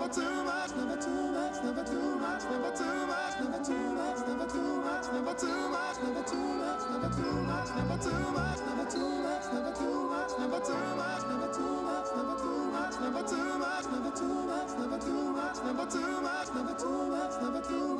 never too much, never too much, never too much, never too much, never too much. Never Never Never Never Never Never Never Never Never Never Never Never Never too too too too too too too too too too too too too much. much. much. much. much. much. much. much. much. much. much. much. much.